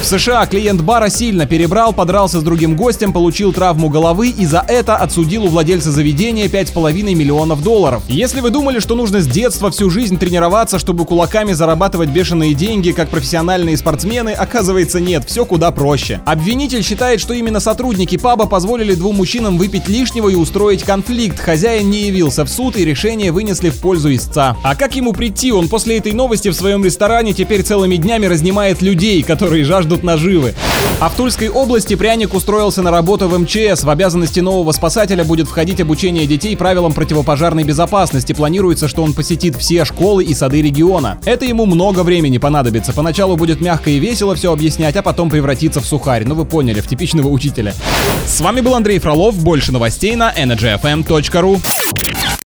В США клиент бара сильно перебрал, подрался с другим гостем, получил травму головы и за это отсудил у владельца заведения 5,5 миллионов долларов. Если вы думали, что нужно с детства всю жизнь тренироваться, чтобы кулаками зарабатывать бешеные деньги, как профессиональные спортсмены, оказывается нет, все куда проще. Обвинитель считает, что именно сотрудники паба позволили двум мужчинам выпить лишнего и устроить конфликт. Хозяин не явился в суд и решение вынесли в пользу истца. А как ему прийти? Он после этой новости в своем ресторане теперь целыми днями разнимает людей, которые жаждут наживы. А в Тульской области пряник устроился на работу в МЧС. В обязанности нового спасателя будет входить обучение детей правилам противопожарной безопасности. Планируется, что он посетит все школы и сады региона. Это ему много времени понадобится. Поначалу будет мягко и весело все объяснять, а потом превратиться в сухарь. Ну вы поняли, в типичного учителя. С вами был Андрей Фролов. Больше новостей на energyfm.ru.